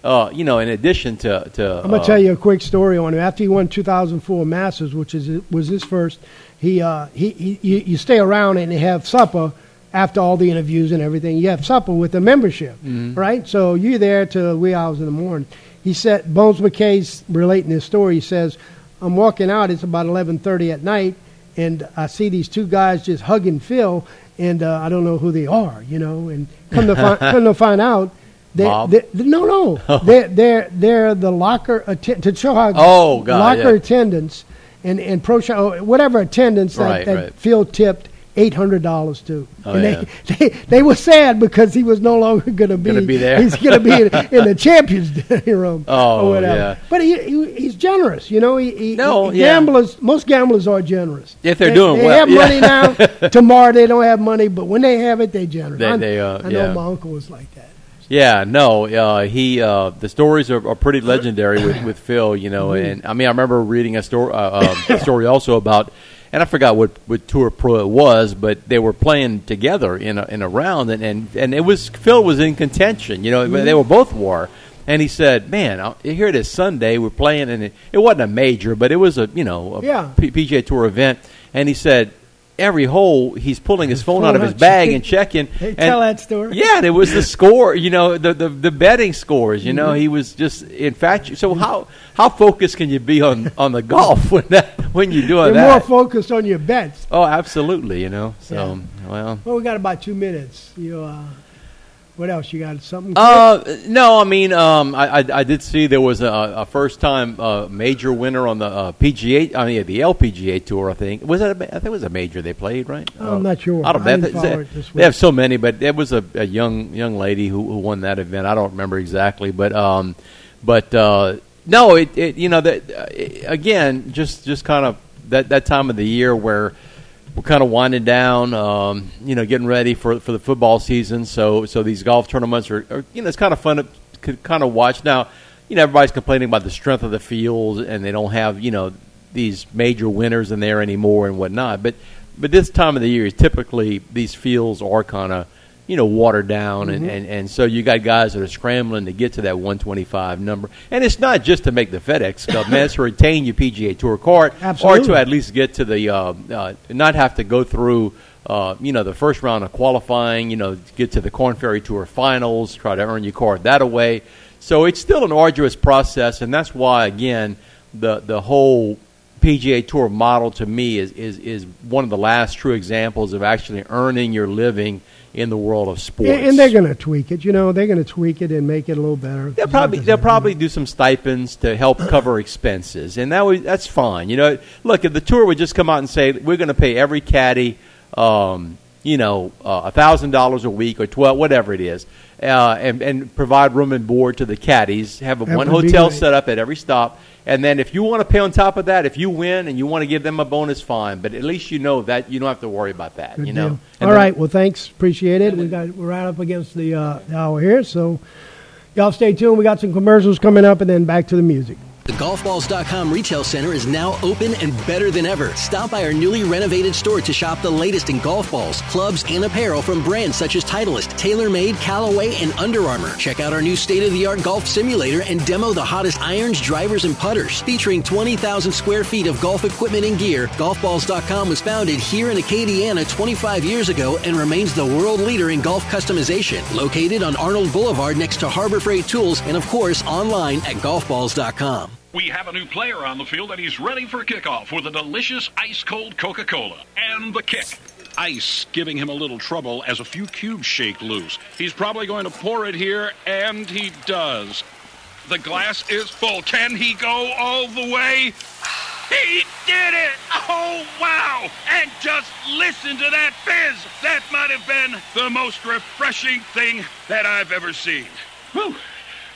Uh, you know, in addition to, to I'm gonna uh, tell you a quick story on him. After he won 2004 Masters, which is was his first, he uh, he, he you, you stay around and you have supper after all the interviews and everything. You have supper with the membership, Mhm. right? So you're there till wee hours in the morning. He said Bones Mackay's relating this story. He says, "I'm walking out. It's about 11:30 at night, and I see these two guys just hugging Phil, and uh, I don't know who they are, you know. And come to find, come to find out." They, Mob? they, no, no, they're they're they're the locker to show how Oh, God, locker yeah. attendance and and pro show whatever attendance that, Right, that right. Phil tipped eight hundred dollars to. Oh, and yeah. they, they they were sad because he was no longer going to be Gonna be there. He's going to be in, in the champions room Oh, or whatever. yeah. But he, he he's generous, you know. He, he, No, he- yeah. gamblers most gamblers are generous. If they're They- doing they well, they have yeah. money now. Tomorrow they don't have money, but when they have it, they generous. They- I, they, uh, I know yeah. my uncle was like that. Yeah, no, uh, he. Uh, the stories are, are pretty legendary with, with Phil, you know. Mm-hmm. And I mean, I remember reading a story, uh, um, a story also about, and I forgot what, what tour pro it was, but they were playing together in a, in a round, and, and and it was Phil was in contention, you know. Mm-hmm. They were both war, and he said, "Man, I- here it is Sunday. We're playing, and it, it wasn't a major, but it was a you know a Yeah. P- PGA Tour event." And he said. Every hole, he's pulling his phone out of his out, bag and checking. And- tell that story. yeah, and it was the score, you know, the the, the betting scores. You know, he was just in fact. So how how focused can you be on, on the golf when that when you're doing You're more focused on your bets. oh, absolutely. You know, so well. Well, we got about two minutes. You, uh, what else? You got something? Uh, no, I mean, um, I, I, I did see there was a, a first time uh, major winner on the uh, PGA, I mean, the LPGA tour. I think was that a, I think it was a major they played, right? I'm not sure. I don't I know. They- they have so many, but it was a, a young young lady who, who won that event. I don't remember exactly, but um, but uh, no, it, it you know that uh, again, just just kind of that that time of the year where we're kind of winding down, um, you know, getting ready for for the football season. So so these golf tournaments are, are you know, it's kind of fun to kind of watch. Now, you know, everybody's complaining about the strength of the field, and they don't have you know these major winners in there anymore and whatnot. But but this time of the year, is typically these fields are kind of you know watered down, and, and and so you got guys that are scrambling to get to that 125 number. And it's not just to make the FedEx Cup, man. It's to retain your PGA Tour card, or to at least get to the uh, uh, not have to go through. Uh, you know the first round of qualifying. You know, get to the Korn Ferry Tour finals. Try to earn your card that away. So it's still an arduous process, and that's why again the the whole PGA Tour model to me is, is, is one of the last true examples of actually earning your living in the world of sports. And, and they're going to tweak it. You know, they're going to tweak it and make it a little better. They'll probably they'll probably do some stipends to help cover expenses, and that would, that's fine. You know, look if the tour would just come out and say we're going to pay every caddy, um, you know, uh, a thousand dollars a week or twelve, whatever it is, uh, and, and provide room and board to the caddies, have a, one hotel set up at every stop, and then if you want to pay on top of that, if you win and you want to give them a bonus, fine. But at least you know that you don't have to worry about that. Good you know. All then, right. Well, thanks. Appreciate it. We got we're right up against the, uh, the hour here, so y'all stay tuned. We got some commercials coming up, and then back to the music. The golfballs.com retail center is now open and better than ever. Stop by our newly renovated store to shop the latest in golf balls, clubs, and apparel from brands such as Titleist, TaylorMade, Callaway, and Under Armour. Check out our new state-of-the-art golf simulator and demo the hottest irons, drivers, and putters. Featuring 20,000 square feet of golf equipment and gear, golfballs.com was founded here in Acadiana 25 years ago and remains the world leader in golf customization. Located on Arnold Boulevard next to Harbor Freight Tools and of course online at golfballs.com. We have a new player on the field, and he's ready for kickoff with a delicious ice cold Coca Cola and the kick. Ice giving him a little trouble as a few cubes shake loose. He's probably going to pour it here, and he does. The glass is full. Can he go all the way? He did it! Oh, wow! And just listen to that fizz! That might have been the most refreshing thing that I've ever seen.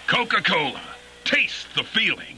Coca Cola. Taste the feeling.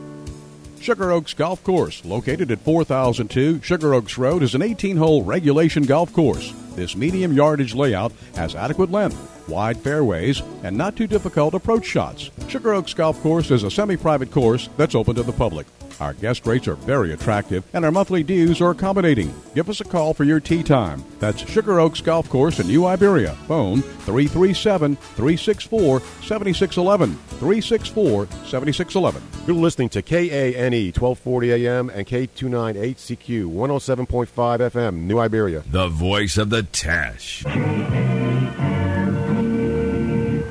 Sugar Oaks Golf Course, located at 4002 Sugar Oaks Road, is an 18 hole regulation golf course. This medium yardage layout has adequate length, wide fairways, and not too difficult approach shots. Sugar Oaks Golf Course is a semi private course that's open to the public. Our guest rates are very attractive, and our monthly dues are accommodating. Give us a call for your tee time. That's Sugar Oaks Golf Course in New Iberia. Phone 337 364 7611. 364 7611. You're listening to KANE 1240 AM and K298CQ 107.5 FM, New Iberia. The voice of the Teche.